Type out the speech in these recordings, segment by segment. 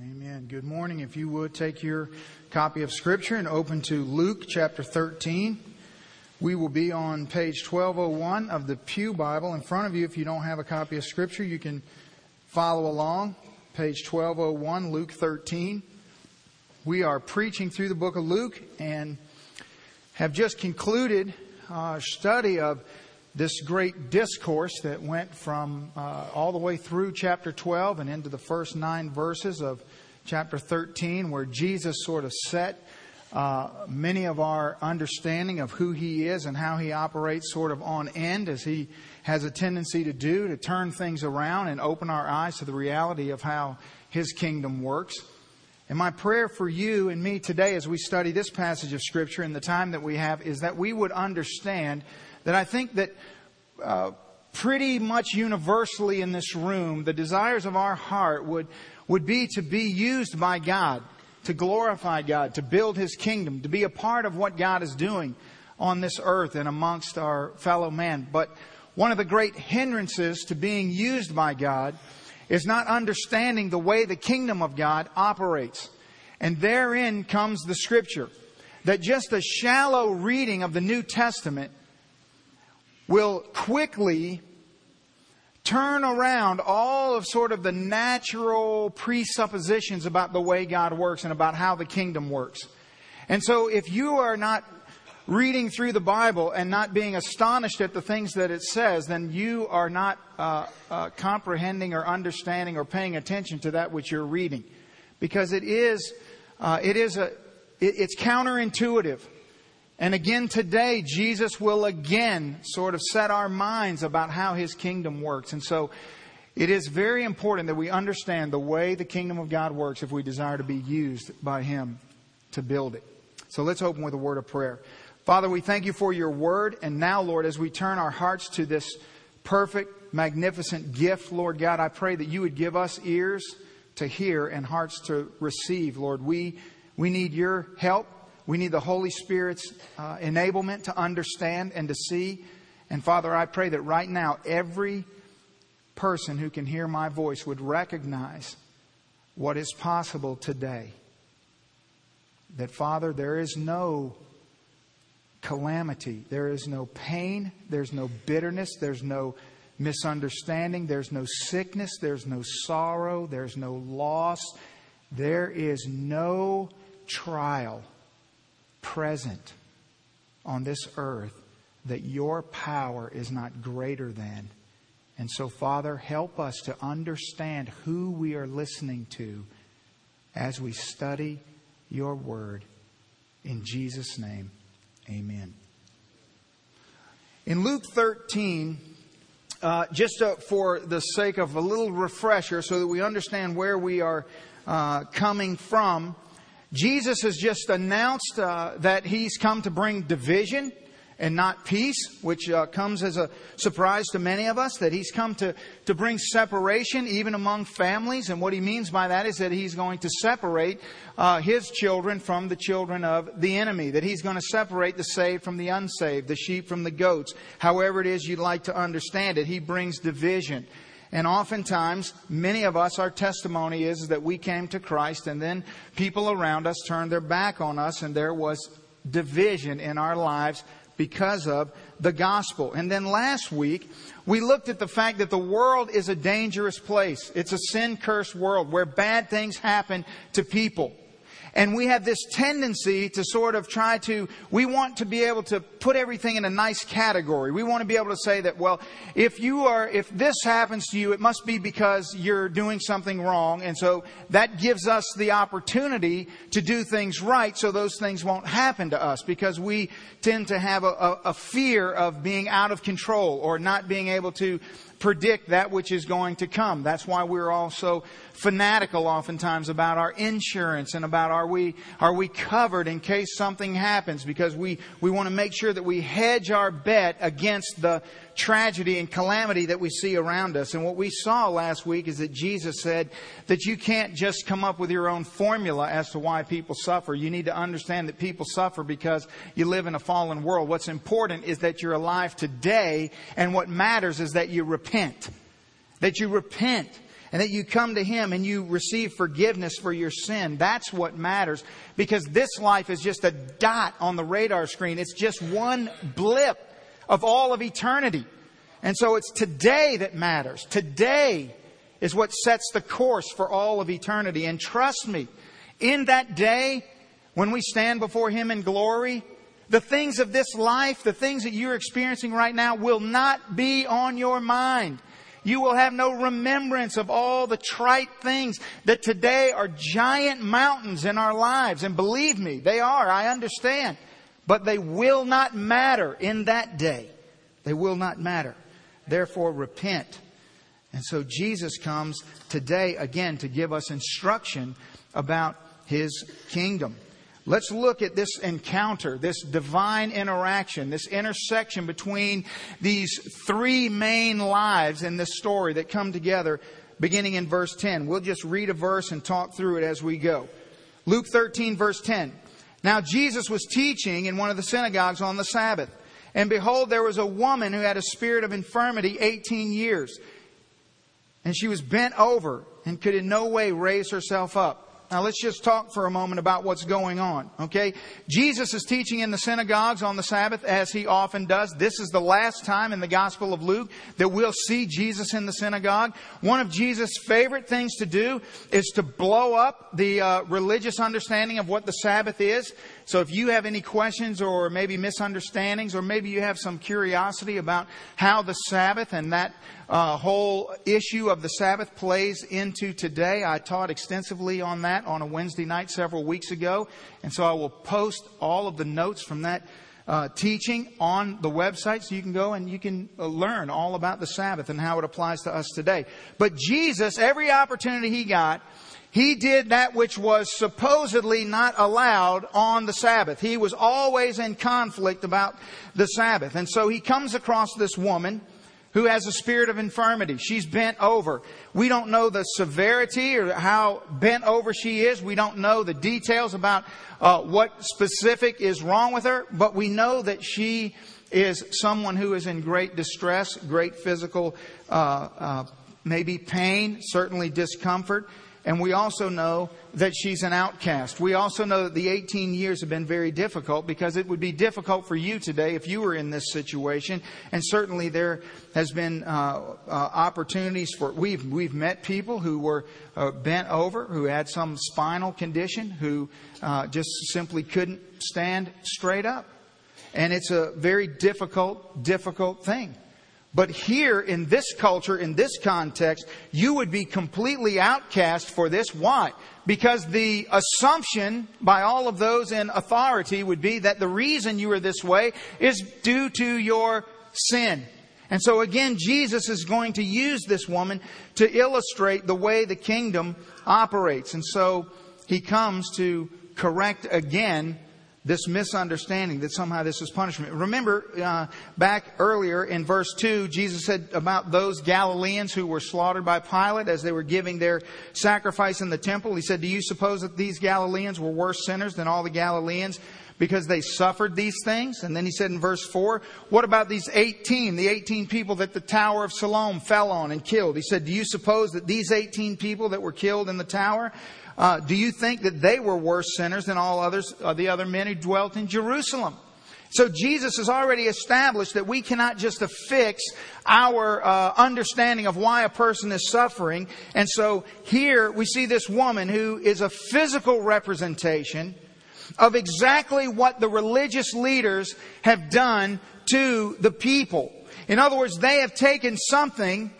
Amen. Good morning. If you would take your copy of Scripture and open to Luke chapter 13. We will be on page 1201 of the Pew Bible. In front of you, if you don't have a copy of Scripture, you can follow along. Page 1201, Luke 13. We are preaching through the book of Luke and have just concluded our study of this great discourse that went from uh, all the way through chapter 12 and into the first nine verses of chapter 13, where Jesus sort of set uh, many of our understanding of who he is and how he operates sort of on end as he has a tendency to do to turn things around and open our eyes to the reality of how his kingdom works. And my prayer for you and me today as we study this passage of scripture in the time that we have is that we would understand that I think that uh, pretty much universally in this room, the desires of our heart would, would be to be used by God, to glorify God, to build His kingdom, to be a part of what God is doing on this earth and amongst our fellow men. But one of the great hindrances to being used by God is not understanding the way the kingdom of God operates. And therein comes the scripture that just a shallow reading of the New Testament will quickly turn around all of sort of the natural presuppositions about the way God works and about how the kingdom works. And so if you are not reading through the Bible and not being astonished at the things that it says, then you are not uh, uh, comprehending or understanding or paying attention to that which you're reading, because it is uh, it is a it, it's counterintuitive. And again today, Jesus will again sort of set our minds about how his kingdom works. And so it is very important that we understand the way the kingdom of God works if we desire to be used by him to build it. So let's open with a word of prayer. Father, we thank you for your word. And now, Lord, as we turn our hearts to this perfect, magnificent gift, Lord God, I pray that you would give us ears to hear and hearts to receive. Lord, we, we need your help. We need the Holy Spirit's uh, enablement to understand and to see. And Father, I pray that right now every person who can hear my voice would recognize what is possible today. That, Father, there is no calamity, there is no pain, there's no bitterness, there's no misunderstanding, there's no sickness, there's no sorrow, there's no loss, there is no trial present on this earth that your power is not greater than. And so, Father, help us to understand who we are listening to as we study your word. In Jesus' name, amen. In Luke 13, uh, just uh, for the sake of a little refresher so that we understand where we are uh, coming from, Jesus has just announced uh, that he's come to bring division and not peace, which uh, comes as a surprise to many of us, that he's come to, to bring separation even among families. And what he means by that is that he's going to separate uh, his children from the children of the enemy, that he's going to separate the saved from the unsaved, the sheep from the goats, however it is you'd like to understand it. He brings division. And oftentimes, many of us, our testimony is that we came to Christ and then people around us turned their back on us and there was division in our lives because of the gospel. And then last week, we looked at the fact that the world is a dangerous place. It's a sin cursed world where bad things happen to people. And we have this tendency to sort of try to, we want to be able to put everything in a nice category. We want to be able to say that, well, if you are, if this happens to you, it must be because you're doing something wrong. And so that gives us the opportunity to do things right so those things won't happen to us because we tend to have a, a, a fear of being out of control or not being able to predict that which is going to come. That's why we're all so fanatical oftentimes about our insurance and about are we, are we covered in case something happens because we, we want to make sure that we hedge our bet against the tragedy and calamity that we see around us. And what we saw last week is that Jesus said that you can't just come up with your own formula as to why people suffer. You need to understand that people suffer because you live in a fallen world. What's important is that you're alive today, and what matters is that you repent. That you repent and that you come to Him and you receive forgiveness for your sin. That's what matters because this life is just a dot on the radar screen. It's just one blip of all of eternity. And so it's today that matters. Today is what sets the course for all of eternity. And trust me, in that day, when we stand before Him in glory, the things of this life, the things that you're experiencing right now will not be on your mind. You will have no remembrance of all the trite things that today are giant mountains in our lives. And believe me, they are. I understand. But they will not matter in that day. They will not matter. Therefore, repent. And so Jesus comes today again to give us instruction about His kingdom. Let's look at this encounter, this divine interaction, this intersection between these three main lives in this story that come together beginning in verse 10. We'll just read a verse and talk through it as we go. Luke 13 verse 10. Now Jesus was teaching in one of the synagogues on the Sabbath. And behold, there was a woman who had a spirit of infirmity 18 years. And she was bent over and could in no way raise herself up. Now let's just talk for a moment about what's going on, okay? Jesus is teaching in the synagogues on the Sabbath as he often does. This is the last time in the Gospel of Luke that we'll see Jesus in the synagogue. One of Jesus' favorite things to do is to blow up the uh, religious understanding of what the Sabbath is. So if you have any questions or maybe misunderstandings or maybe you have some curiosity about how the Sabbath and that uh, whole issue of the Sabbath plays into today, I taught extensively on that on a Wednesday night several weeks ago. And so I will post all of the notes from that uh, teaching on the website so you can go and you can uh, learn all about the Sabbath and how it applies to us today. But Jesus, every opportunity he got, he did that which was supposedly not allowed on the Sabbath. He was always in conflict about the Sabbath. And so he comes across this woman who has a spirit of infirmity. She's bent over. We don't know the severity or how bent over she is. We don't know the details about uh, what specific is wrong with her, but we know that she is someone who is in great distress, great physical, uh, uh, maybe pain, certainly discomfort. And we also know that she's an outcast. We also know that the 18 years have been very difficult because it would be difficult for you today if you were in this situation. And certainly there has been uh, uh, opportunities for we've we've met people who were uh, bent over, who had some spinal condition, who uh, just simply couldn't stand straight up. And it's a very difficult, difficult thing. But here in this culture, in this context, you would be completely outcast for this. Why? Because the assumption by all of those in authority would be that the reason you are this way is due to your sin. And so again, Jesus is going to use this woman to illustrate the way the kingdom operates. And so he comes to correct again this misunderstanding that somehow this is punishment. Remember, uh, back earlier in verse 2, Jesus said about those Galileans who were slaughtered by Pilate as they were giving their sacrifice in the temple. He said, Do you suppose that these Galileans were worse sinners than all the Galileans because they suffered these things? And then he said in verse 4, What about these 18, the 18 people that the Tower of Siloam fell on and killed? He said, Do you suppose that these 18 people that were killed in the tower uh, do you think that they were worse sinners than all others, uh, the other men who dwelt in Jerusalem? So Jesus has already established that we cannot just affix our uh, understanding of why a person is suffering. And so here we see this woman who is a physical representation of exactly what the religious leaders have done to the people. In other words, they have taken something,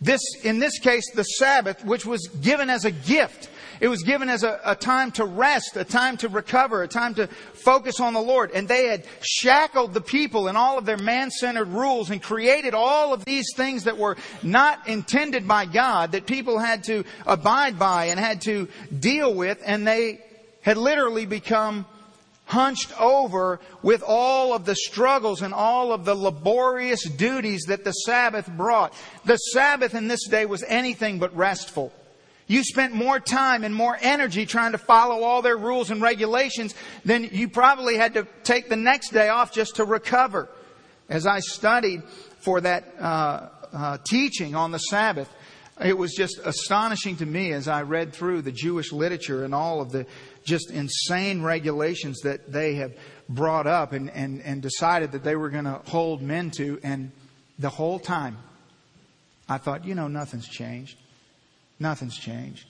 this, in this case, the Sabbath, which was given as a gift. It was given as a, a, time to rest, a time to recover, a time to focus on the Lord. And they had shackled the people in all of their man-centered rules and created all of these things that were not intended by God that people had to abide by and had to deal with. And they had literally become hunched over with all of the struggles and all of the laborious duties that the Sabbath brought. The Sabbath in this day was anything but restful. You spent more time and more energy trying to follow all their rules and regulations than you probably had to take the next day off just to recover. As I studied for that uh, uh, teaching on the Sabbath, it was just astonishing to me as I read through the Jewish literature and all of the just insane regulations that they have brought up and, and, and decided that they were going to hold men to. And the whole time, I thought, you know, nothing's changed. Nothing's changed.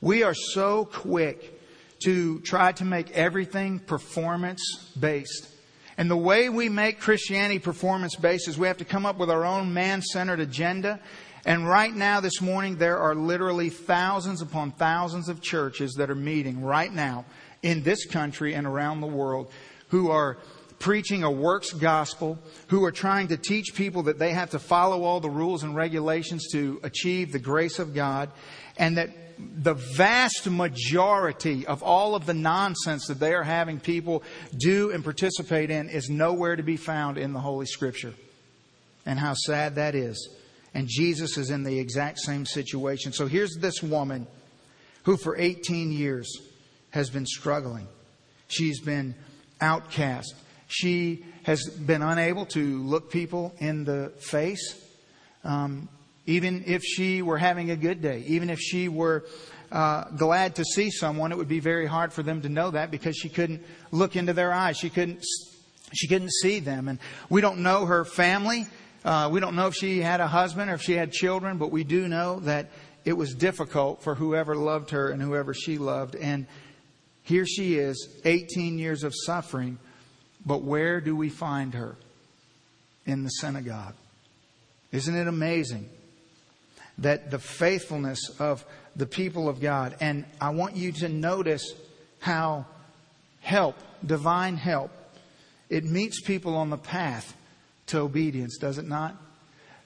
We are so quick to try to make everything performance based. And the way we make Christianity performance based is we have to come up with our own man centered agenda. And right now, this morning, there are literally thousands upon thousands of churches that are meeting right now in this country and around the world who are preaching a works gospel, who are trying to teach people that they have to follow all the rules and regulations to achieve the grace of God, and that the vast majority of all of the nonsense that they are having people do and participate in is nowhere to be found in the Holy Scripture. And how sad that is. And Jesus is in the exact same situation. So here's this woman who for 18 years has been struggling. She's been outcast. She has been unable to look people in the face. Um, even if she were having a good day, even if she were uh, glad to see someone, it would be very hard for them to know that because she couldn't look into their eyes. She couldn't, she couldn't see them. And we don't know her family. Uh, we don't know if she had a husband or if she had children, but we do know that it was difficult for whoever loved her and whoever she loved. And here she is, 18 years of suffering, but where do we find her? In the synagogue. Isn't it amazing that the faithfulness of the people of God, and I want you to notice how help, divine help, it meets people on the path to obedience, does it not?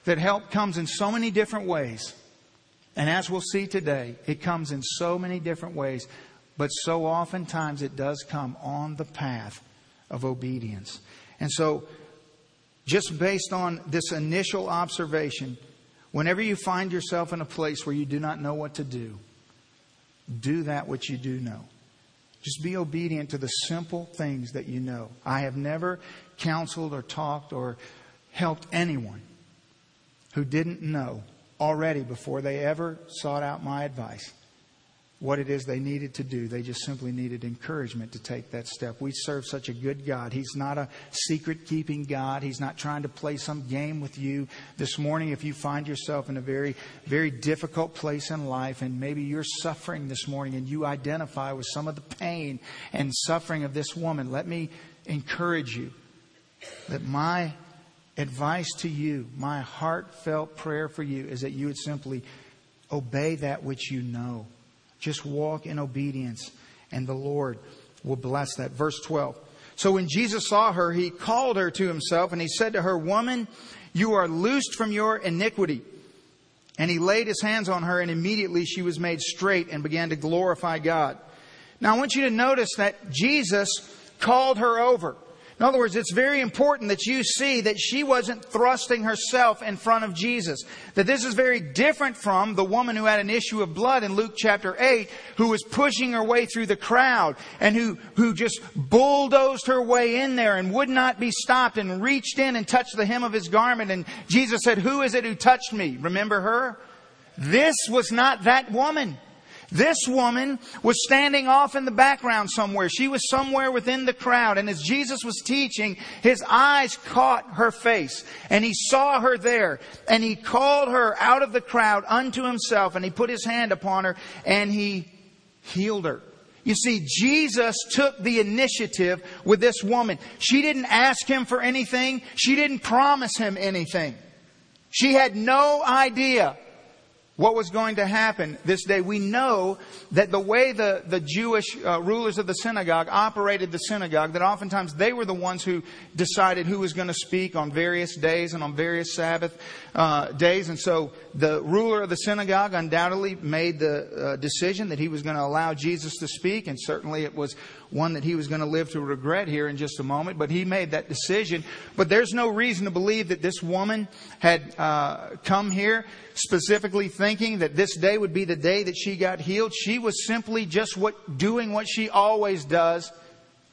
That help comes in so many different ways. And as we'll see today, it comes in so many different ways. But so oftentimes it does come on the path of obedience. And so, just based on this initial observation, whenever you find yourself in a place where you do not know what to do, do that which you do know. Just be obedient to the simple things that you know. I have never counseled or talked or helped anyone who didn't know already before they ever sought out my advice what it is they needed to do. They just simply needed encouragement to take that step. We serve such a good God. He's not a secret keeping God. He's not trying to play some game with you. This morning, if you find yourself in a very, very difficult place in life and maybe you're suffering this morning and you identify with some of the pain and suffering of this woman, let me encourage you that my advice to you, my heartfelt prayer for you is that you would simply obey that which you know. Just walk in obedience, and the Lord will bless that. Verse 12. So when Jesus saw her, he called her to himself, and he said to her, Woman, you are loosed from your iniquity. And he laid his hands on her, and immediately she was made straight and began to glorify God. Now I want you to notice that Jesus called her over. In other words, it's very important that you see that she wasn't thrusting herself in front of Jesus. That this is very different from the woman who had an issue of blood in Luke chapter 8, who was pushing her way through the crowd and who, who just bulldozed her way in there and would not be stopped and reached in and touched the hem of his garment. And Jesus said, Who is it who touched me? Remember her? This was not that woman. This woman was standing off in the background somewhere. She was somewhere within the crowd. And as Jesus was teaching, his eyes caught her face and he saw her there and he called her out of the crowd unto himself and he put his hand upon her and he healed her. You see, Jesus took the initiative with this woman. She didn't ask him for anything. She didn't promise him anything. She had no idea what was going to happen this day. We know that the way the, the Jewish uh, rulers of the synagogue operated the synagogue, that oftentimes they were the ones who decided who was going to speak on various days and on various Sabbath uh, days. And so the ruler of the synagogue undoubtedly made the uh, decision that he was going to allow Jesus to speak, and certainly it was one that he was going to live to regret here in just a moment, but he made that decision. But there's no reason to believe that this woman had uh, come here specifically thinking that this day would be the day that she got healed. She was simply just what, doing what she always does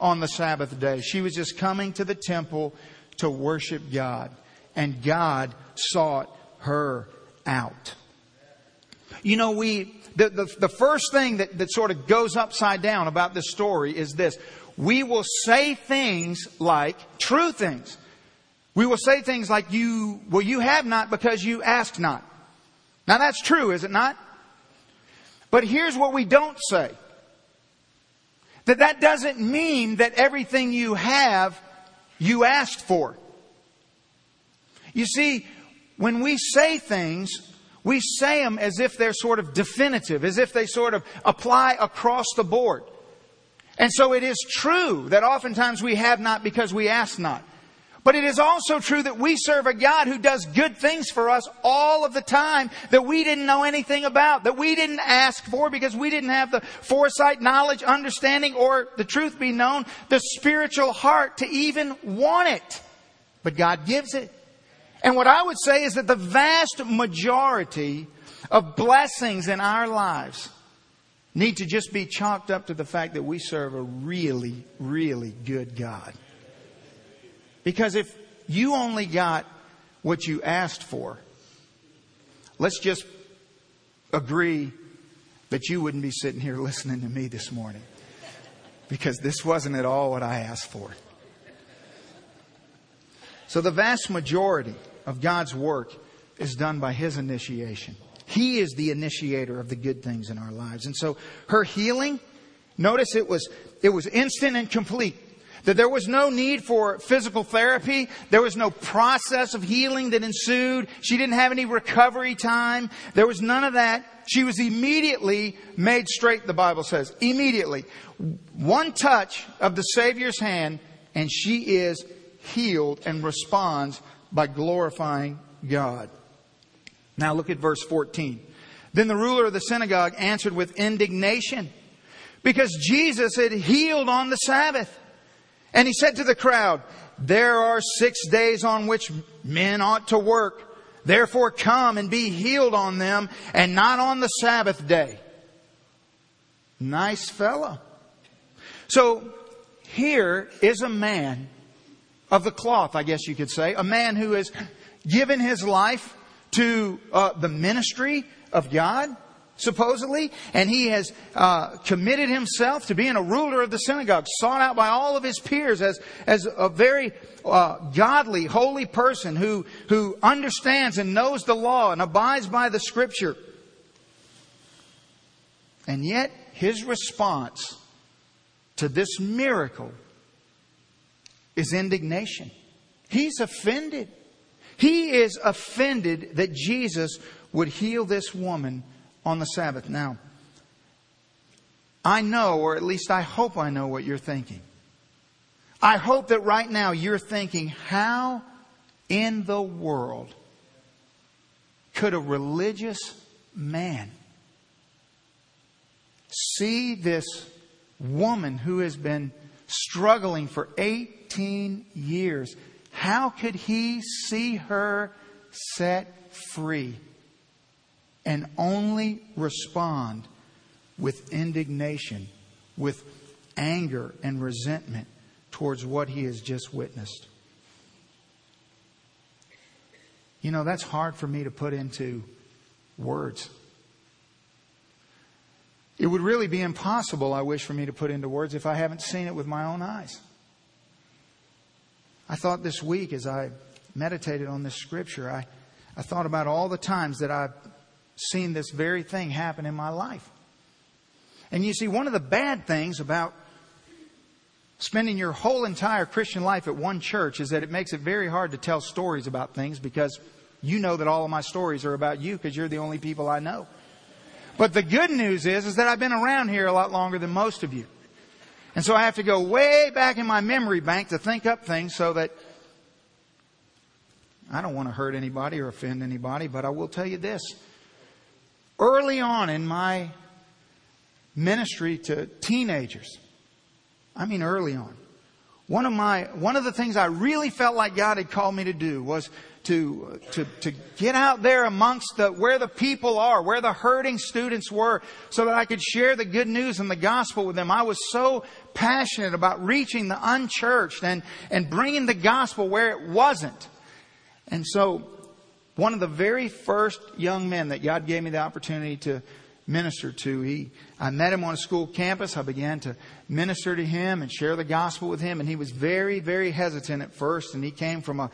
on the Sabbath day. She was just coming to the temple to worship God. And God sought her out. You know, we, the, the, the first thing that, that sort of goes upside down about this story is this. We will say things like true things. We will say things like you, well, you have not because you ask not. Now that's true, is it not? But here's what we don't say. That that doesn't mean that everything you have, you asked for. You see, when we say things, we say them as if they're sort of definitive, as if they sort of apply across the board. And so it is true that oftentimes we have not because we ask not. But it is also true that we serve a God who does good things for us all of the time that we didn't know anything about, that we didn't ask for because we didn't have the foresight, knowledge, understanding, or the truth be known, the spiritual heart to even want it. But God gives it. And what I would say is that the vast majority of blessings in our lives need to just be chalked up to the fact that we serve a really, really good God. Because if you only got what you asked for, let's just agree that you wouldn't be sitting here listening to me this morning. Because this wasn't at all what I asked for. So the vast majority of God's work is done by His initiation. He is the initiator of the good things in our lives. And so her healing, notice it was, it was instant and complete. That there was no need for physical therapy. There was no process of healing that ensued. She didn't have any recovery time. There was none of that. She was immediately made straight, the Bible says. Immediately. One touch of the Savior's hand and she is healed and responds by glorifying God. Now look at verse 14. Then the ruler of the synagogue answered with indignation because Jesus had healed on the Sabbath. And he said to the crowd, there are six days on which men ought to work. Therefore come and be healed on them and not on the Sabbath day. Nice fellow. So here is a man of the cloth, I guess you could say, a man who has given his life to uh, the ministry of God supposedly, and he has uh, committed himself to being a ruler of the synagogue, sought out by all of his peers as as a very uh, godly, holy person who who understands and knows the law and abides by the Scripture. And yet, his response to this miracle is indignation. He's offended. He is offended that Jesus would heal this woman on the Sabbath. Now, I know, or at least I hope I know what you're thinking. I hope that right now you're thinking, how in the world could a religious man see this woman who has been struggling for 18 years? How could he see her set free? and only respond with indignation, with anger and resentment towards what he has just witnessed. You know, that's hard for me to put into words. It would really be impossible, I wish, for me to put into words if I haven't seen it with my own eyes. I thought this week as I meditated on this scripture, I, I thought about all the times that I've seen this very thing happen in my life. And you see, one of the bad things about spending your whole entire Christian life at one church is that it makes it very hard to tell stories about things because you know that all of my stories are about you because you're the only people I know. But the good news is, is that I've been around here a lot longer than most of you. And so I have to go way back in my memory bank to think up things so that I don't want to hurt anybody or offend anybody, but I will tell you this. Early on in my ministry to teenagers, I mean early on, one of my, one of the things I really felt like God had called me to do was to, to, to get out there amongst the, where the people are, where the hurting students were, so that I could share the good news and the gospel with them. I was so passionate about reaching the unchurched and, and bringing the gospel where it wasn't. And so one of the very first young men that God gave me the opportunity to minister to. He, I met him on a school campus. I began to minister to him and share the gospel with him. And he was very, very hesitant at first. And he came from a,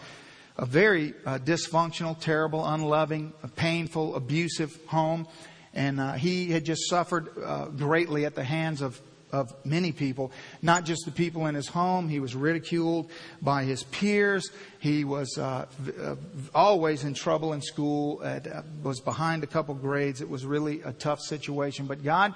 a very uh, dysfunctional, terrible, unloving, painful, abusive home. And uh, he had just suffered uh, greatly at the hands of of many people, not just the people in his home. He was ridiculed by his peers. He was uh, uh, always in trouble in school, uh, was behind a couple grades. It was really a tough situation. But God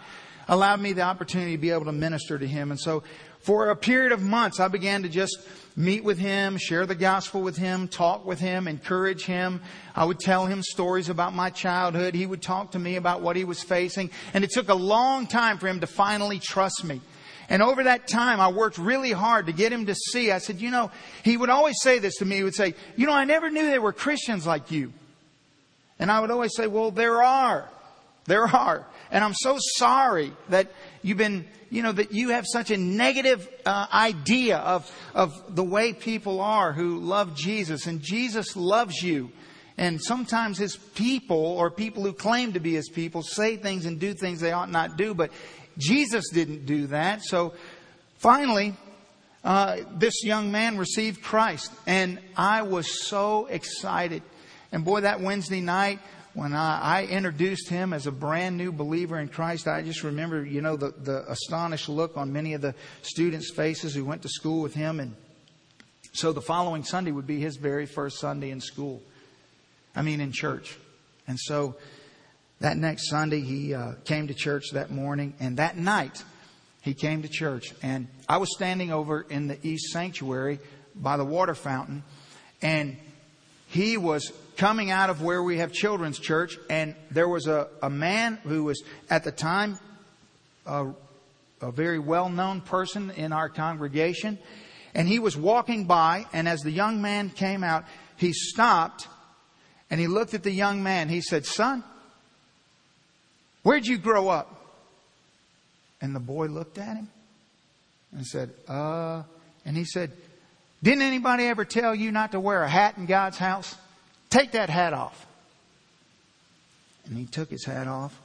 allowed me the opportunity to be able to minister to him. And so for a period of months, I began to just meet with him, share the gospel with him, talk with him, encourage him. I would tell him stories about my childhood. He would talk to me about what he was facing. And it took a long time for him to finally trust me. And over that time, I worked really hard to get him to see. I said, you know, he would always say this to me. He would say, you know, I never knew there were Christians like you. And I would always say, well, there are. There are. And I'm so sorry that you've been, you know, that you have such a negative uh, idea of, of the way people are who love Jesus. And Jesus loves you. And sometimes his people or people who claim to be his people say things and do things they ought not do. But Jesus didn't do that. So finally, uh, this young man received Christ. And I was so excited. And boy, that Wednesday night, when I, I, introduced him as a brand new believer in Christ, I just remember, you know, the, the astonished look on many of the students' faces who went to school with him. And so the following Sunday would be his very first Sunday in school. I mean, in church. And so that next Sunday, he uh, came to church that morning. And that night, he came to church. And I was standing over in the East Sanctuary by the water fountain. And he was coming out of where we have children's church, and there was a, a man who was at the time a, a very well known person in our congregation, and he was walking by, and as the young man came out, he stopped and he looked at the young man. He said, Son, where'd you grow up? And the boy looked at him and said, Uh, and he said, Didn't anybody ever tell you not to wear a hat in God's house? Take that hat off. And he took his hat off.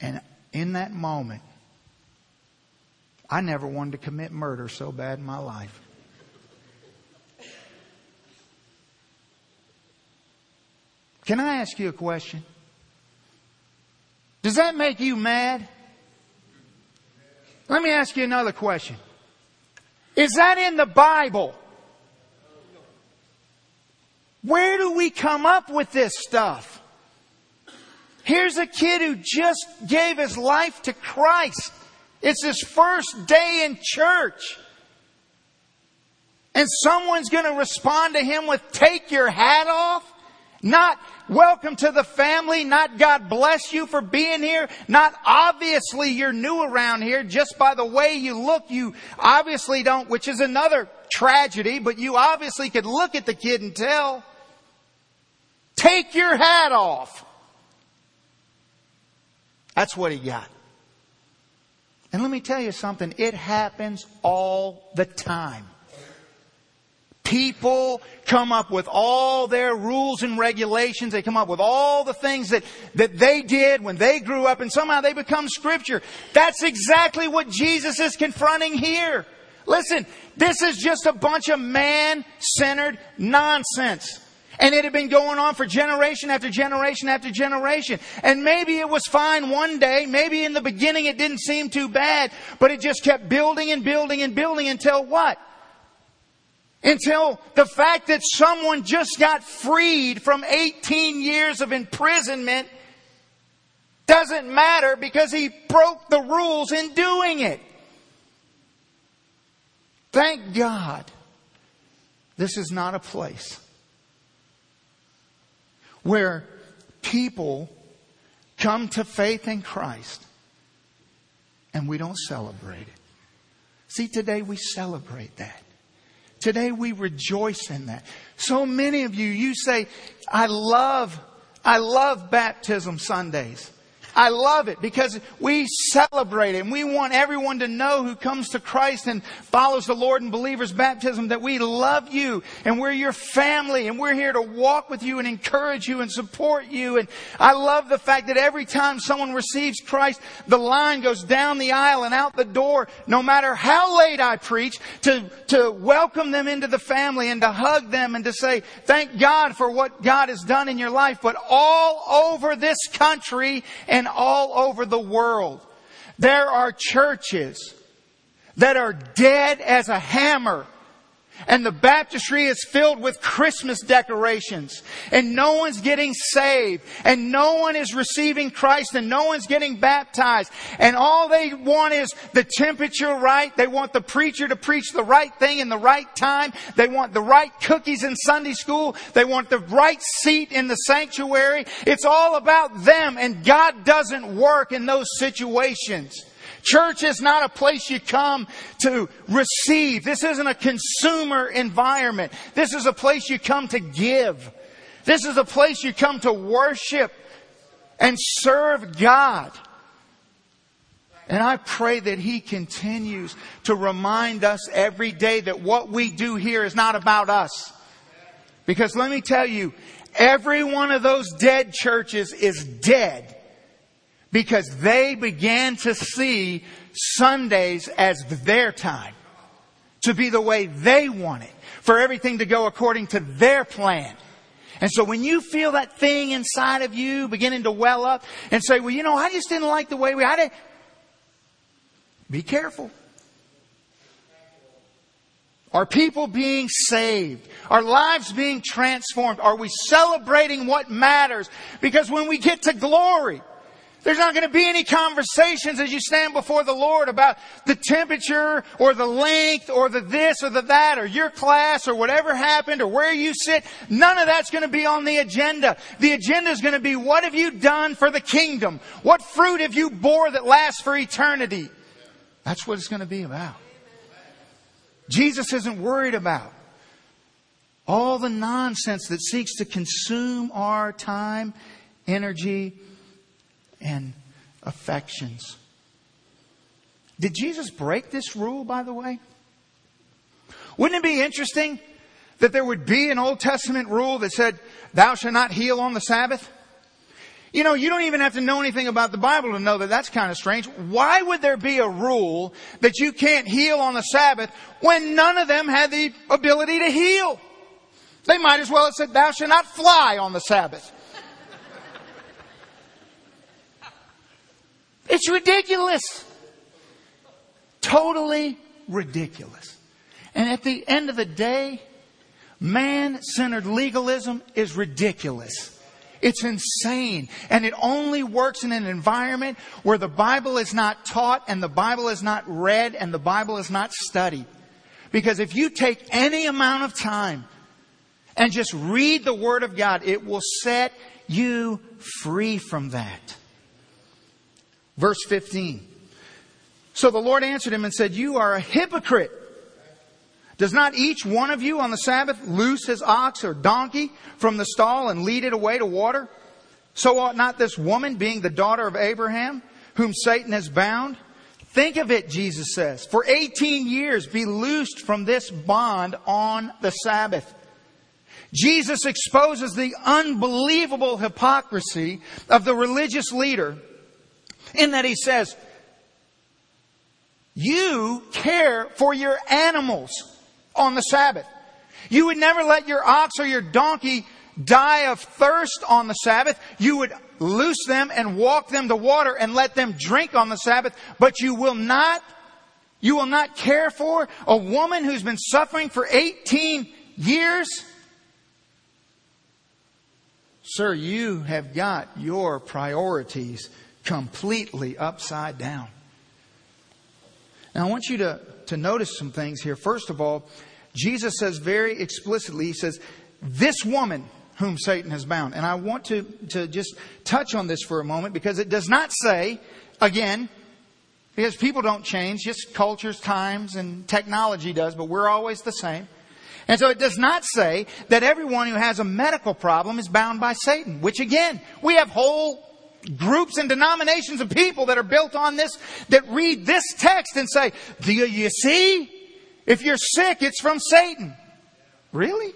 And in that moment, I never wanted to commit murder so bad in my life. Can I ask you a question? Does that make you mad? Let me ask you another question. Is that in the Bible? Where do we come up with this stuff? Here's a kid who just gave his life to Christ. It's his first day in church. And someone's going to respond to him with, take your hat off? Not welcome to the family, not God bless you for being here, not obviously you're new around here just by the way you look. You obviously don't, which is another tragedy, but you obviously could look at the kid and tell. Take your hat off. That's what he got. And let me tell you something, it happens all the time. People come up with all their rules and regulations. They come up with all the things that, that they did when they grew up and somehow they become scripture. That's exactly what Jesus is confronting here. Listen, this is just a bunch of man-centered nonsense. And it had been going on for generation after generation after generation. And maybe it was fine one day. Maybe in the beginning it didn't seem too bad, but it just kept building and building and building until what? Until the fact that someone just got freed from 18 years of imprisonment doesn't matter because he broke the rules in doing it. Thank God this is not a place where people come to faith in Christ and we don't celebrate it. See, today we celebrate that. Today we rejoice in that. So many of you, you say, I love, I love baptism Sundays. I love it because we celebrate it and we want everyone to know who comes to Christ and follows the Lord in believer's baptism that we love you and we're your family and we're here to walk with you and encourage you and support you. And I love the fact that every time someone receives Christ, the line goes down the aisle and out the door, no matter how late I preach, to, to welcome them into the family and to hug them and to say, thank God for what God has done in your life. But all over this country and and all over the world. There are churches that are dead as a hammer and the baptistry is filled with Christmas decorations and no one's getting saved and no one is receiving Christ and no one's getting baptized and all they want is the temperature right. They want the preacher to preach the right thing in the right time. They want the right cookies in Sunday school. They want the right seat in the sanctuary. It's all about them and God doesn't work in those situations. Church is not a place you come to receive. This isn't a consumer environment. This is a place you come to give. This is a place you come to worship and serve God. And I pray that He continues to remind us every day that what we do here is not about us. Because let me tell you, every one of those dead churches is dead because they began to see Sundays as their time to be the way they want it, for everything to go according to their plan. And so when you feel that thing inside of you beginning to well up and say, well, you know, I just didn't like the way we, I didn't, be careful. Are people being saved? Are lives being transformed? Are we celebrating what matters? Because when we get to glory, there's not going to be any conversations as you stand before the Lord about the temperature or the length or the this or the that or your class or whatever happened or where you sit. None of that's going to be on the agenda. The agenda is going to be what have you done for the kingdom? What fruit have you bore that lasts for eternity? That's what it's going to be about. Jesus isn't worried about all the nonsense that seeks to consume our time, energy, and affections. Did Jesus break this rule, by the way? Wouldn't it be interesting that there would be an Old Testament rule that said, thou shalt not heal on the Sabbath? You know, you don't even have to know anything about the Bible to know that that's kind of strange. Why would there be a rule that you can't heal on the Sabbath when none of them had the ability to heal? They might as well have said, thou shalt not fly on the Sabbath. It's ridiculous. Totally ridiculous. And at the end of the day, man-centered legalism is ridiculous. It's insane. And it only works in an environment where the Bible is not taught and the Bible is not read and the Bible is not studied. Because if you take any amount of time and just read the Word of God, it will set you free from that. Verse 15. So the Lord answered him and said, You are a hypocrite. Does not each one of you on the Sabbath loose his ox or donkey from the stall and lead it away to water? So ought not this woman, being the daughter of Abraham, whom Satan has bound? Think of it, Jesus says. For 18 years be loosed from this bond on the Sabbath. Jesus exposes the unbelievable hypocrisy of the religious leader in that he says, you care for your animals on the Sabbath. You would never let your ox or your donkey die of thirst on the Sabbath. You would loose them and walk them to water and let them drink on the Sabbath, but you will not, you will not care for a woman who's been suffering for 18 years. Sir, you have got your priorities completely upside down. Now I want you to, to notice some things here. First of all, Jesus says very explicitly, He says, this woman whom Satan has bound. And I want to, to just touch on this for a moment because it does not say, again, because people don't change, just cultures, times, and technology does, but we're always the same. And so it does not say that everyone who has a medical problem is bound by Satan, which again, we have whole groups and denominations of people that are built on this, that read this text and say, do you see? If you're sick, it's from Satan. Really?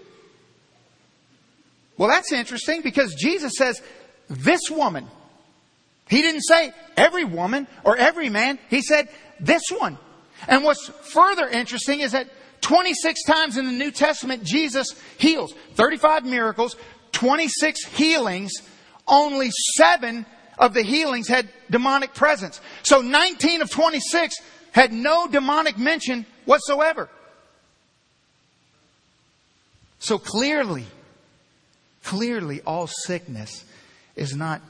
Well, that's interesting because Jesus says, this woman. He didn't say every woman or every man. He said this one. And what's further interesting is that 26 times in the New Testament, Jesus heals. 35 miracles, 26 healings, only seven of the healings had demonic presence. So 19 of 26 had no demonic mention whatsoever. So clearly, clearly all sickness is not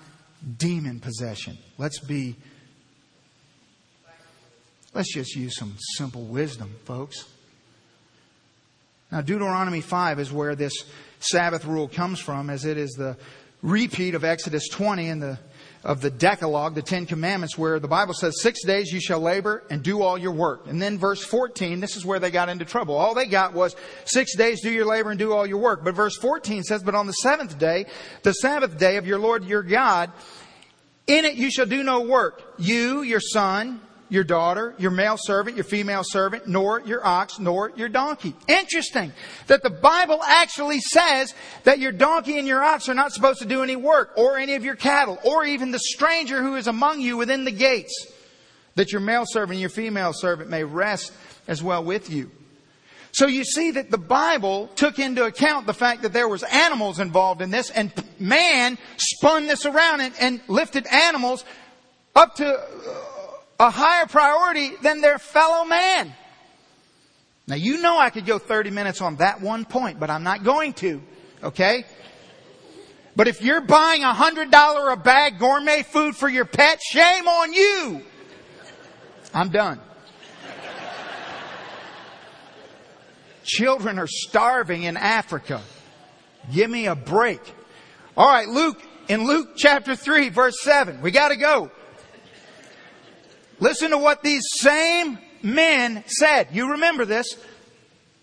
demon possession. Let's be, let's just use some simple wisdom, folks. Now, Deuteronomy 5 is where this Sabbath rule comes from, as it is the repeat of Exodus 20 and the of the Decalogue, the Ten Commandments, where the Bible says, six days you shall labor and do all your work. And then verse 14, this is where they got into trouble. All they got was, six days do your labor and do all your work. But verse 14 says, but on the seventh day, the Sabbath day of your Lord your God, in it you shall do no work. You, your son, your daughter, your male servant, your female servant, nor your ox, nor your donkey. Interesting that the Bible actually says that your donkey and your ox are not supposed to do any work, or any of your cattle, or even the stranger who is among you within the gates, that your male servant and your female servant may rest as well with you. So you see that the Bible took into account the fact that there was animals involved in this, and man spun this around and, and lifted animals up to a higher priority than their fellow man. Now you know I could go 30 minutes on that one point, but I'm not going to. Okay? But if you're buying a hundred dollar a bag gourmet food for your pet, shame on you. I'm done. Children are starving in Africa. Give me a break. All right, Luke, in Luke chapter 3 verse 7, we gotta go. Listen to what these same men said. You remember this.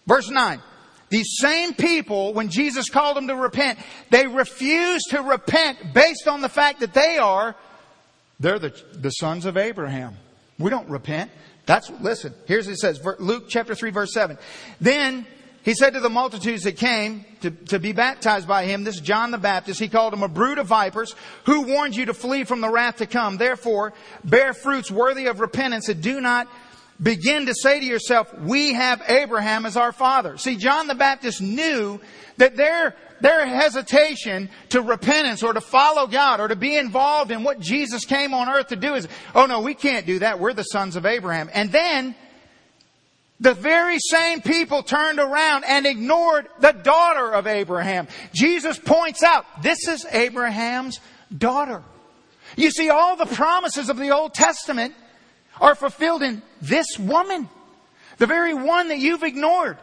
Verse 9. These same people, when Jesus called them to repent, they refused to repent based on the fact that they are, they're the, the sons of Abraham. We don't repent. That's, listen, here's what it says, Luke chapter 3 verse 7. Then he said to the multitudes that came to, to be baptized by him, this John the Baptist, he called them a brood of vipers, who warned you to flee from the wrath to come. Therefore, bear fruits worthy of repentance and do not begin to say to yourself, we have Abraham as our father. See, John the Baptist knew that their, their hesitation to repentance or to follow God or to be involved in what Jesus came on earth to do is, oh no, we can't do that. We're the sons of Abraham. And then, the very same people turned around and ignored the daughter of Abraham. Jesus points out, this is Abraham's daughter. You see, all the promises of the Old Testament are fulfilled in this woman. The very one that you've ignored.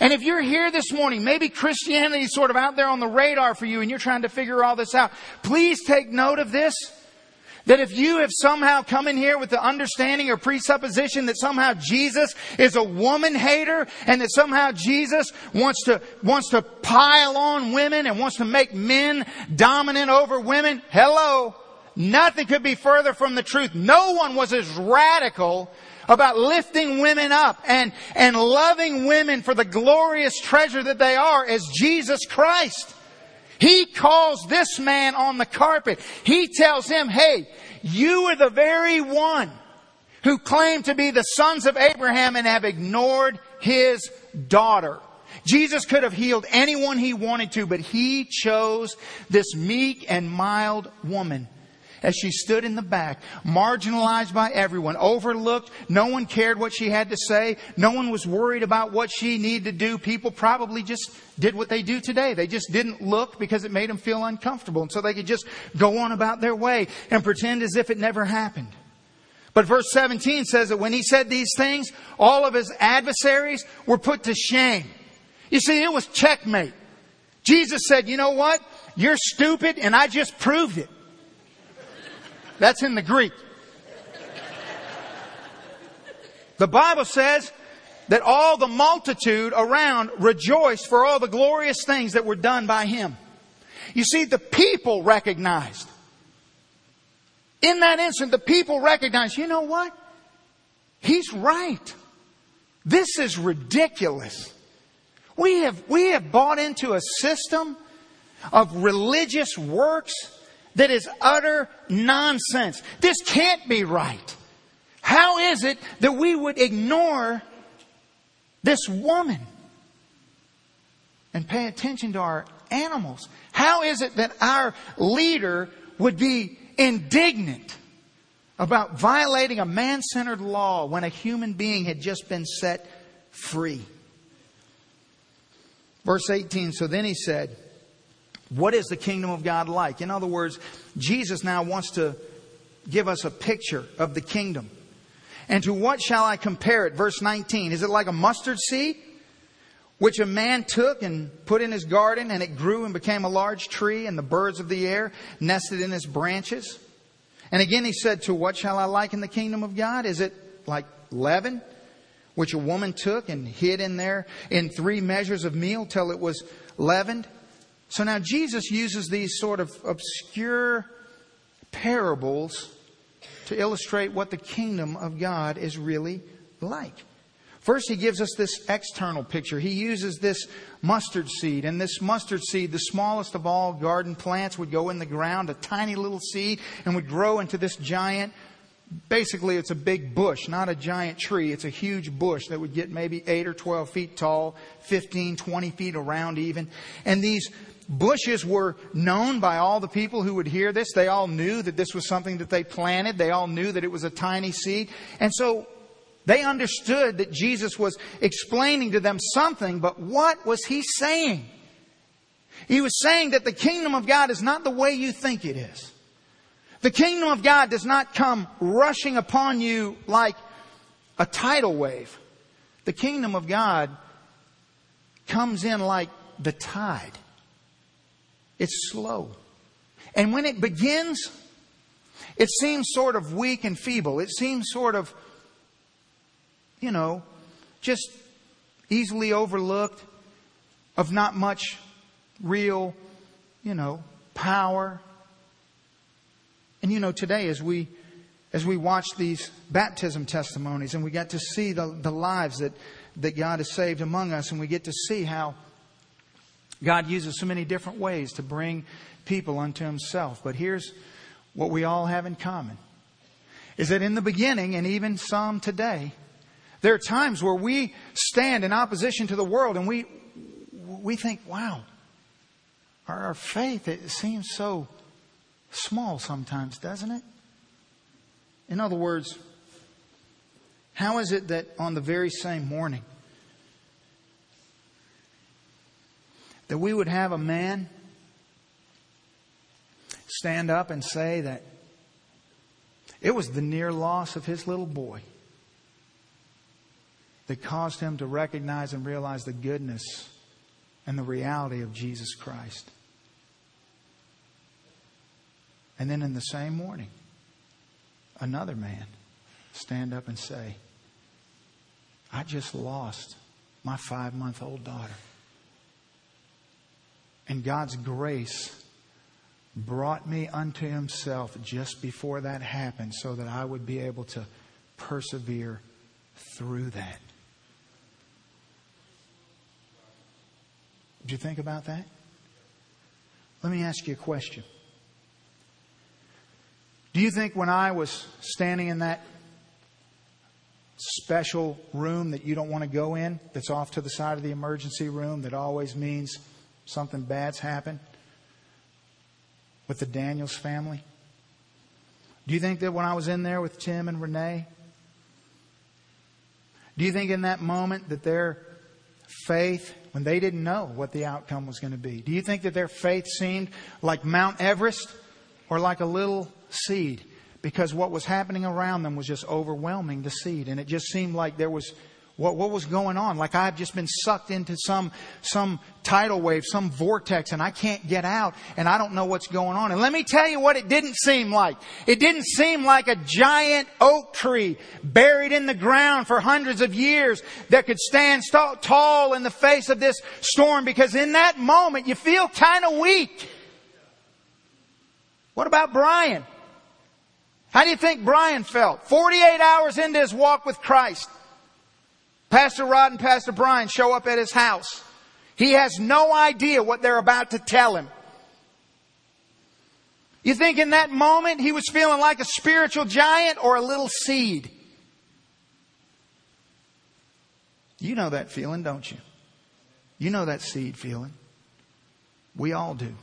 And if you're here this morning, maybe Christianity is sort of out there on the radar for you and you're trying to figure all this out. Please take note of this. That if you have somehow come in here with the understanding or presupposition that somehow Jesus is a woman hater and that somehow Jesus wants to, wants to pile on women and wants to make men dominant over women, hello. Nothing could be further from the truth. No one was as radical about lifting women up and, and loving women for the glorious treasure that they are as Jesus Christ. He calls this man on the carpet. He tells him, hey, you are the very one who claim to be the sons of Abraham and have ignored his daughter. Jesus could have healed anyone he wanted to, but he chose this meek and mild woman as she stood in the back, marginalized by everyone, overlooked. No one cared what she had to say. No one was worried about what she needed to do. People probably just did what they do today. They just didn't look because it made them feel uncomfortable. And so they could just go on about their way and pretend as if it never happened. But verse 17 says that when he said these things, all of his adversaries were put to shame. You see, it was checkmate. Jesus said, you know what? You're stupid and I just proved it. That's in the Greek. The Bible says that all the multitude around rejoiced for all the glorious things that were done by him. You see, the people recognized In that instant, the people recognized, you know what? He's right. This is ridiculous. We have, we have bought into a system of religious works that is utter nonsense. This can't be right. How is it that we would ignore this woman and pay attention to our animals? How is it that our leader would be indignant about violating a man centered law when a human being had just been set free? Verse 18 So then he said, What is the kingdom of God like? In other words, Jesus now wants to give us a picture of the kingdom. And to what shall I compare it? Verse 19. Is it like a mustard seed? Which a man took and put in his garden, and it grew and became a large tree, and the birds of the air nested in its branches. And again he said, To what shall I liken the kingdom of God? Is it like leaven, which a woman took and hid in there in three measures of meal till it was leavened? So now Jesus uses these sort of obscure parables to illustrate what the kingdom of God is really like. First, he gives us this external picture. He uses this mustard seed. And this mustard seed, the smallest of all garden plants, would go in the ground, a tiny little seed, and would grow into this giant. Basically, it's a big bush, not a giant tree. It's a huge bush that would get maybe 8 or 12 feet tall, 15, 20 feet around even. And these bushes were known by all the people who would hear this. They all knew that this was something that they planted. They all knew that it was a tiny seed. And so they understood that Jesus was explaining to them something, but what was he saying? He was saying that the kingdom of God is not the way you think it is. The kingdom of God does not come rushing upon you like a tidal wave. The kingdom of God comes in like the tide. It's slow. And when it begins, it seems sort of weak and feeble. It seems sort of, you know, just easily overlooked, of not much real, you know, power. And you know, today as we as we watch these baptism testimonies and we get to see the, the lives that, that God has saved among us and we get to see how God uses so many different ways to bring people unto himself. But here's what we all have in common is that in the beginning, and even some today, there are times where we stand in opposition to the world and we, we think, wow, our, our faith, it seems so small sometimes, doesn't it? In other words, how is it that on the very same morning that we would have a man stand up and say that it was the near loss of his little boy that caused him to recognize and realize the goodness and the reality of Jesus Christ. And then in the same morning, another man stand up and say, I just lost my five month old daughter. And God's grace brought me unto Himself just before that happened so that I would be able to persevere through that. Did you think about that? Let me ask you a question. Do you think when I was standing in that special room that you don't want to go in, that's off to the side of the emergency room, that always means something bad's happened with the Daniels family? Do you think that when I was in there with Tim and Renee, do you think in that moment that their faith, when they didn't know what the outcome was going to be, do you think that their faith seemed like Mount Everest or like a little seed? Because what was happening around them was just overwhelming the seed. And it just seemed like there was what, what was going on? Like I've just been sucked into some, some tidal wave, some vortex, and I can't get out, and I don't know what's going on. And let me tell you what it didn't seem like. It didn't seem like a giant oak tree buried in the ground for hundreds of years that could stand st- tall in the face of this storm because in that moment you feel kind of weak. What about Brian? How do you think Brian felt? 48 hours into his walk with Christ. Pastor Rod and Pastor Brian show up at his house. He has no idea what they're about to tell him. You think in that moment he was feeling like a spiritual giant or a little seed? You know that feeling, don't you? You know that seed feeling. We all do.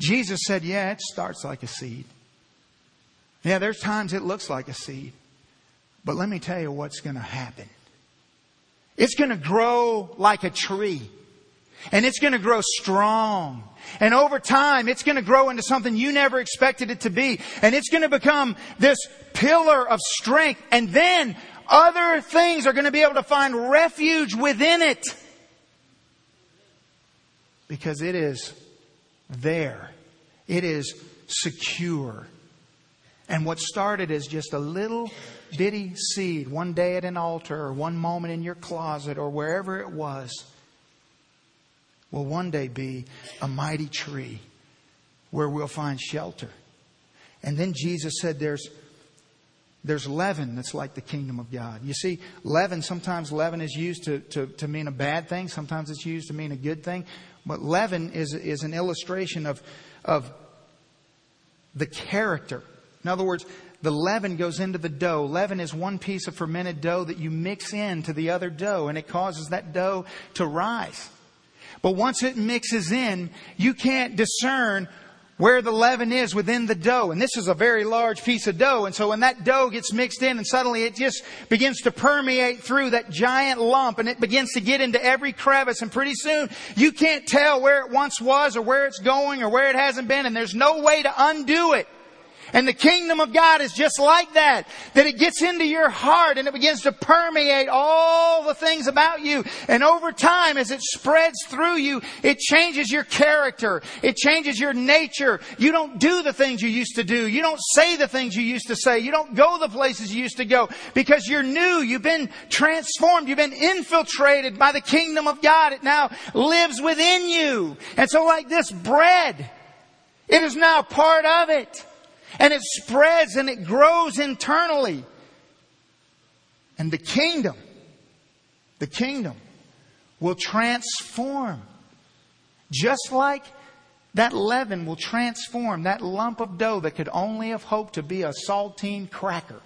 Jesus said, yeah, it starts like a seed. Yeah, there's times it looks like a seed. But let me tell you what's going to happen. It's going to grow like a tree. And it's going to grow strong. And over time, it's going to grow into something you never expected it to be. And it's going to become this pillar of strength. And then other things are going to be able to find refuge within it. Because it is there. It is secure. And what started as just a little bitty seed, one day at an altar or one moment in your closet or wherever it was, will one day be a mighty tree where we'll find shelter. And then Jesus said there's there's leaven that's like the kingdom of God. You see, leaven, sometimes leaven is used to, to, to mean a bad thing, sometimes it's used to mean a good thing. But leaven is, is an illustration of, of the character. In other words, the leaven goes into the dough. Leaven is one piece of fermented dough that you mix into the other dough, and it causes that dough to rise. But once it mixes in, you can't discern where the leaven is within the dough. And this is a very large piece of dough. And so when that dough gets mixed in and suddenly it just begins to permeate through that giant lump and it begins to get into every crevice and pretty soon you can't tell where it once was or where it's going or where it hasn't been and there's no way to undo it. And the kingdom of God is just like that. That it gets into your heart and it begins to permeate all the things about you. And over time, as it spreads through you, it changes your character. It changes your nature. You don't do the things you used to do. You don't say the things you used to say. You don't go the places you used to go because you're new. You've been transformed. You've been infiltrated by the kingdom of God. It now lives within you. And so like this bread, it is now part of it. And it spreads and it grows internally. And the kingdom, the kingdom will transform. Just like that leaven will transform that lump of dough that could only have hoped to be a saltine cracker.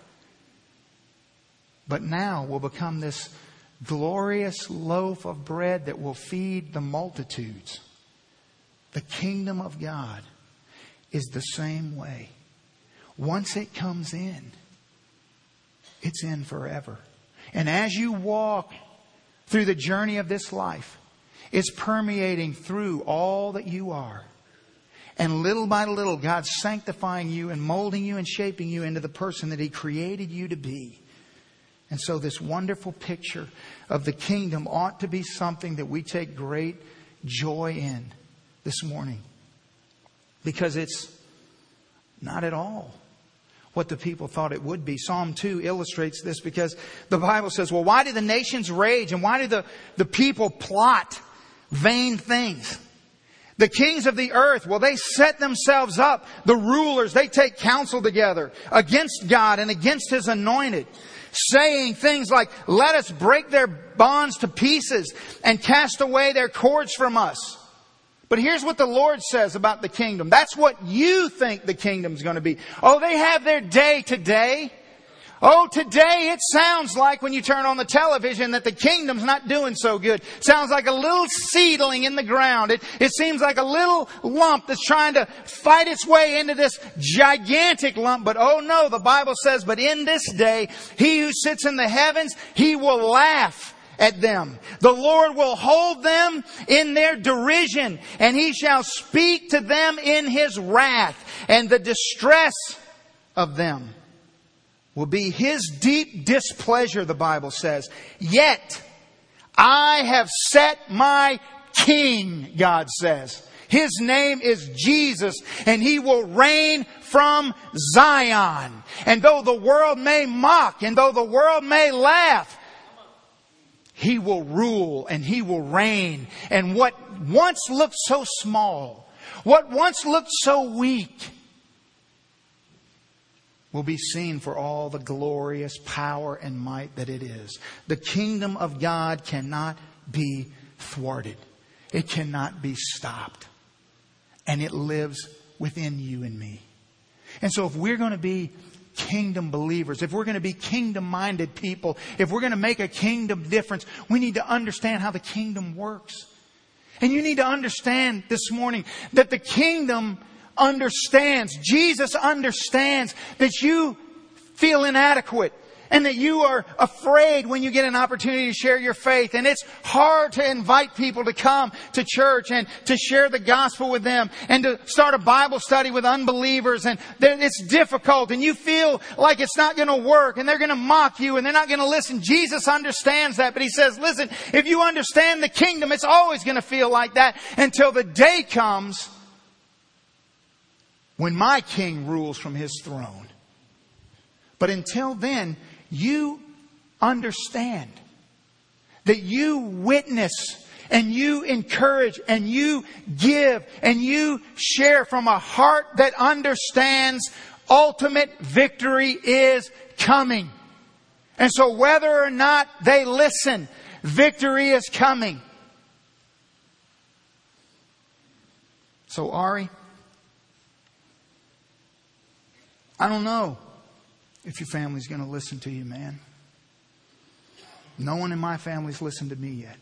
But now will become this glorious loaf of bread that will feed the multitudes. The kingdom of God is the same way. Once it comes in, it's in forever. And as you walk through the journey of this life, it's permeating through all that you are. And little by little, God's sanctifying you and molding you and shaping you into the person that He created you to be. And so, this wonderful picture of the kingdom ought to be something that we take great joy in this morning. Because it's not at all what the people thought it would be. Psalm 2 illustrates this because the Bible says, well, why do the nations rage and why do the, the people plot vain things? The kings of the earth, well, they set themselves up. The rulers, they take counsel together against God and against His anointed, saying things like, let us break their bonds to pieces and cast away their cords from us. But here's what the Lord says about the kingdom. That's what you think the kingdom's going to be. Oh, they have their day today. Oh, today it sounds like when you turn on the television that the kingdom's not doing so good. Sounds like a little seedling in the ground. It, it seems like a little lump that's trying to fight its way into this gigantic lump. But oh no, the Bible says, but in this day, he who sits in the heavens, he will laugh at them. The Lord will hold them in their derision and he shall speak to them in his wrath and the distress of them will be his deep displeasure, the Bible says. Yet I have set my king, God says. His name is Jesus and he will reign from Zion. And though the world may mock and though the world may laugh, he will rule and He will reign. And what once looked so small, what once looked so weak, will be seen for all the glorious power and might that it is. The kingdom of God cannot be thwarted. It cannot be stopped. And it lives within you and me. And so if we're going to be kingdom believers, if we're going to be kingdom minded people, if we're going to make a kingdom difference, we need to understand how the kingdom works. And you need to understand this morning that the kingdom understands, Jesus understands that you feel inadequate and that you are afraid when you get an opportunity to share your faith. And it's hard to invite people to come to church and to share the gospel with them and to start a Bible study with unbelievers. And it's difficult and you feel like it's not going to work and they're going to mock you and they're not going to listen. Jesus understands that, but he says, listen, if you understand the kingdom, it's always going to feel like that until the day comes when my king rules from his throne. But until then, you understand that you witness and you encourage and you give and you share from a heart that understands ultimate victory is coming. And so whether or not they listen, victory is coming. So Ari, I don't know if your family's going to listen to you, man. No one in my family's listened to me yet.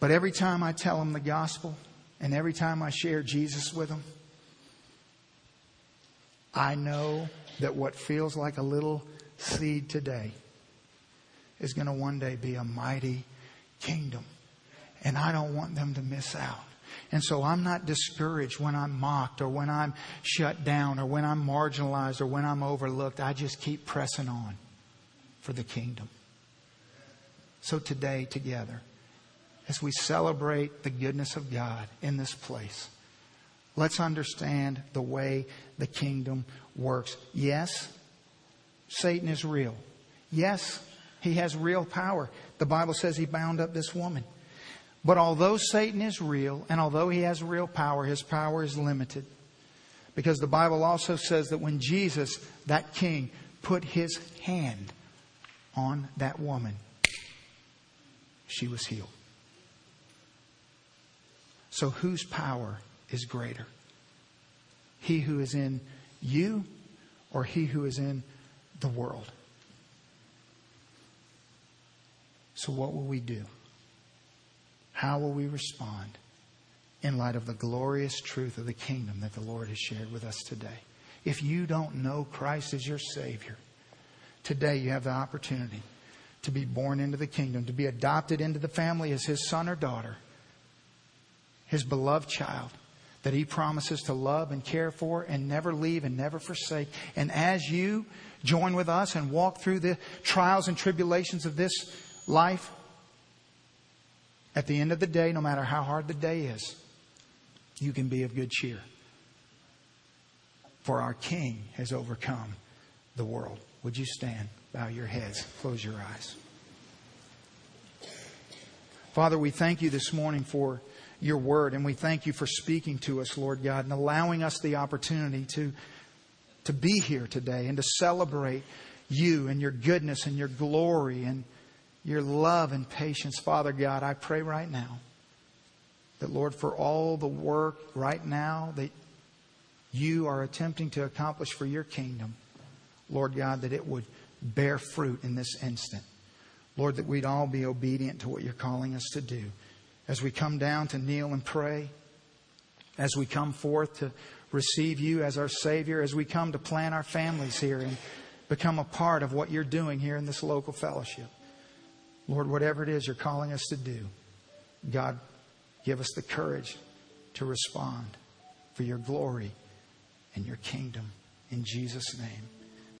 But every time I tell them the gospel and every time I share Jesus with them, I know that what feels like a little seed today is going to one day be a mighty kingdom. And I don't want them to miss out. And so I'm not discouraged when I'm mocked or when I'm shut down or when I'm marginalized or when I'm overlooked. I just keep pressing on for the kingdom. So today, together, as we celebrate the goodness of God in this place, let's understand the way the kingdom works. Yes, Satan is real. Yes, he has real power. The Bible says he bound up this woman. But although Satan is real, and although he has real power, his power is limited. Because the Bible also says that when Jesus, that king, put his hand on that woman, she was healed. So whose power is greater? He who is in you or he who is in the world? So what will we do? How will we respond in light of the glorious truth of the kingdom that the Lord has shared with us today? If you don't know Christ as your Savior, today you have the opportunity to be born into the kingdom, to be adopted into the family as His son or daughter, His beloved child that He promises to love and care for and never leave and never forsake. And as you join with us and walk through the trials and tribulations of this life, at the end of the day, no matter how hard the day is, you can be of good cheer. For our King has overcome the world. Would you stand, bow your heads, close your eyes? Father, we thank you this morning for your word, and we thank you for speaking to us, Lord God, and allowing us the opportunity to, to be here today and to celebrate you and your goodness and your glory and your love and patience, Father God, I pray right now that, Lord, for all the work right now that you are attempting to accomplish for your kingdom, Lord God, that it would bear fruit in this instant. Lord, that we'd all be obedient to what you're calling us to do. As we come down to kneel and pray, as we come forth to receive you as our Savior, as we come to plant our families here and become a part of what you're doing here in this local fellowship. Lord, whatever it is you're calling us to do, God, give us the courage to respond for your glory and your kingdom. In Jesus' name.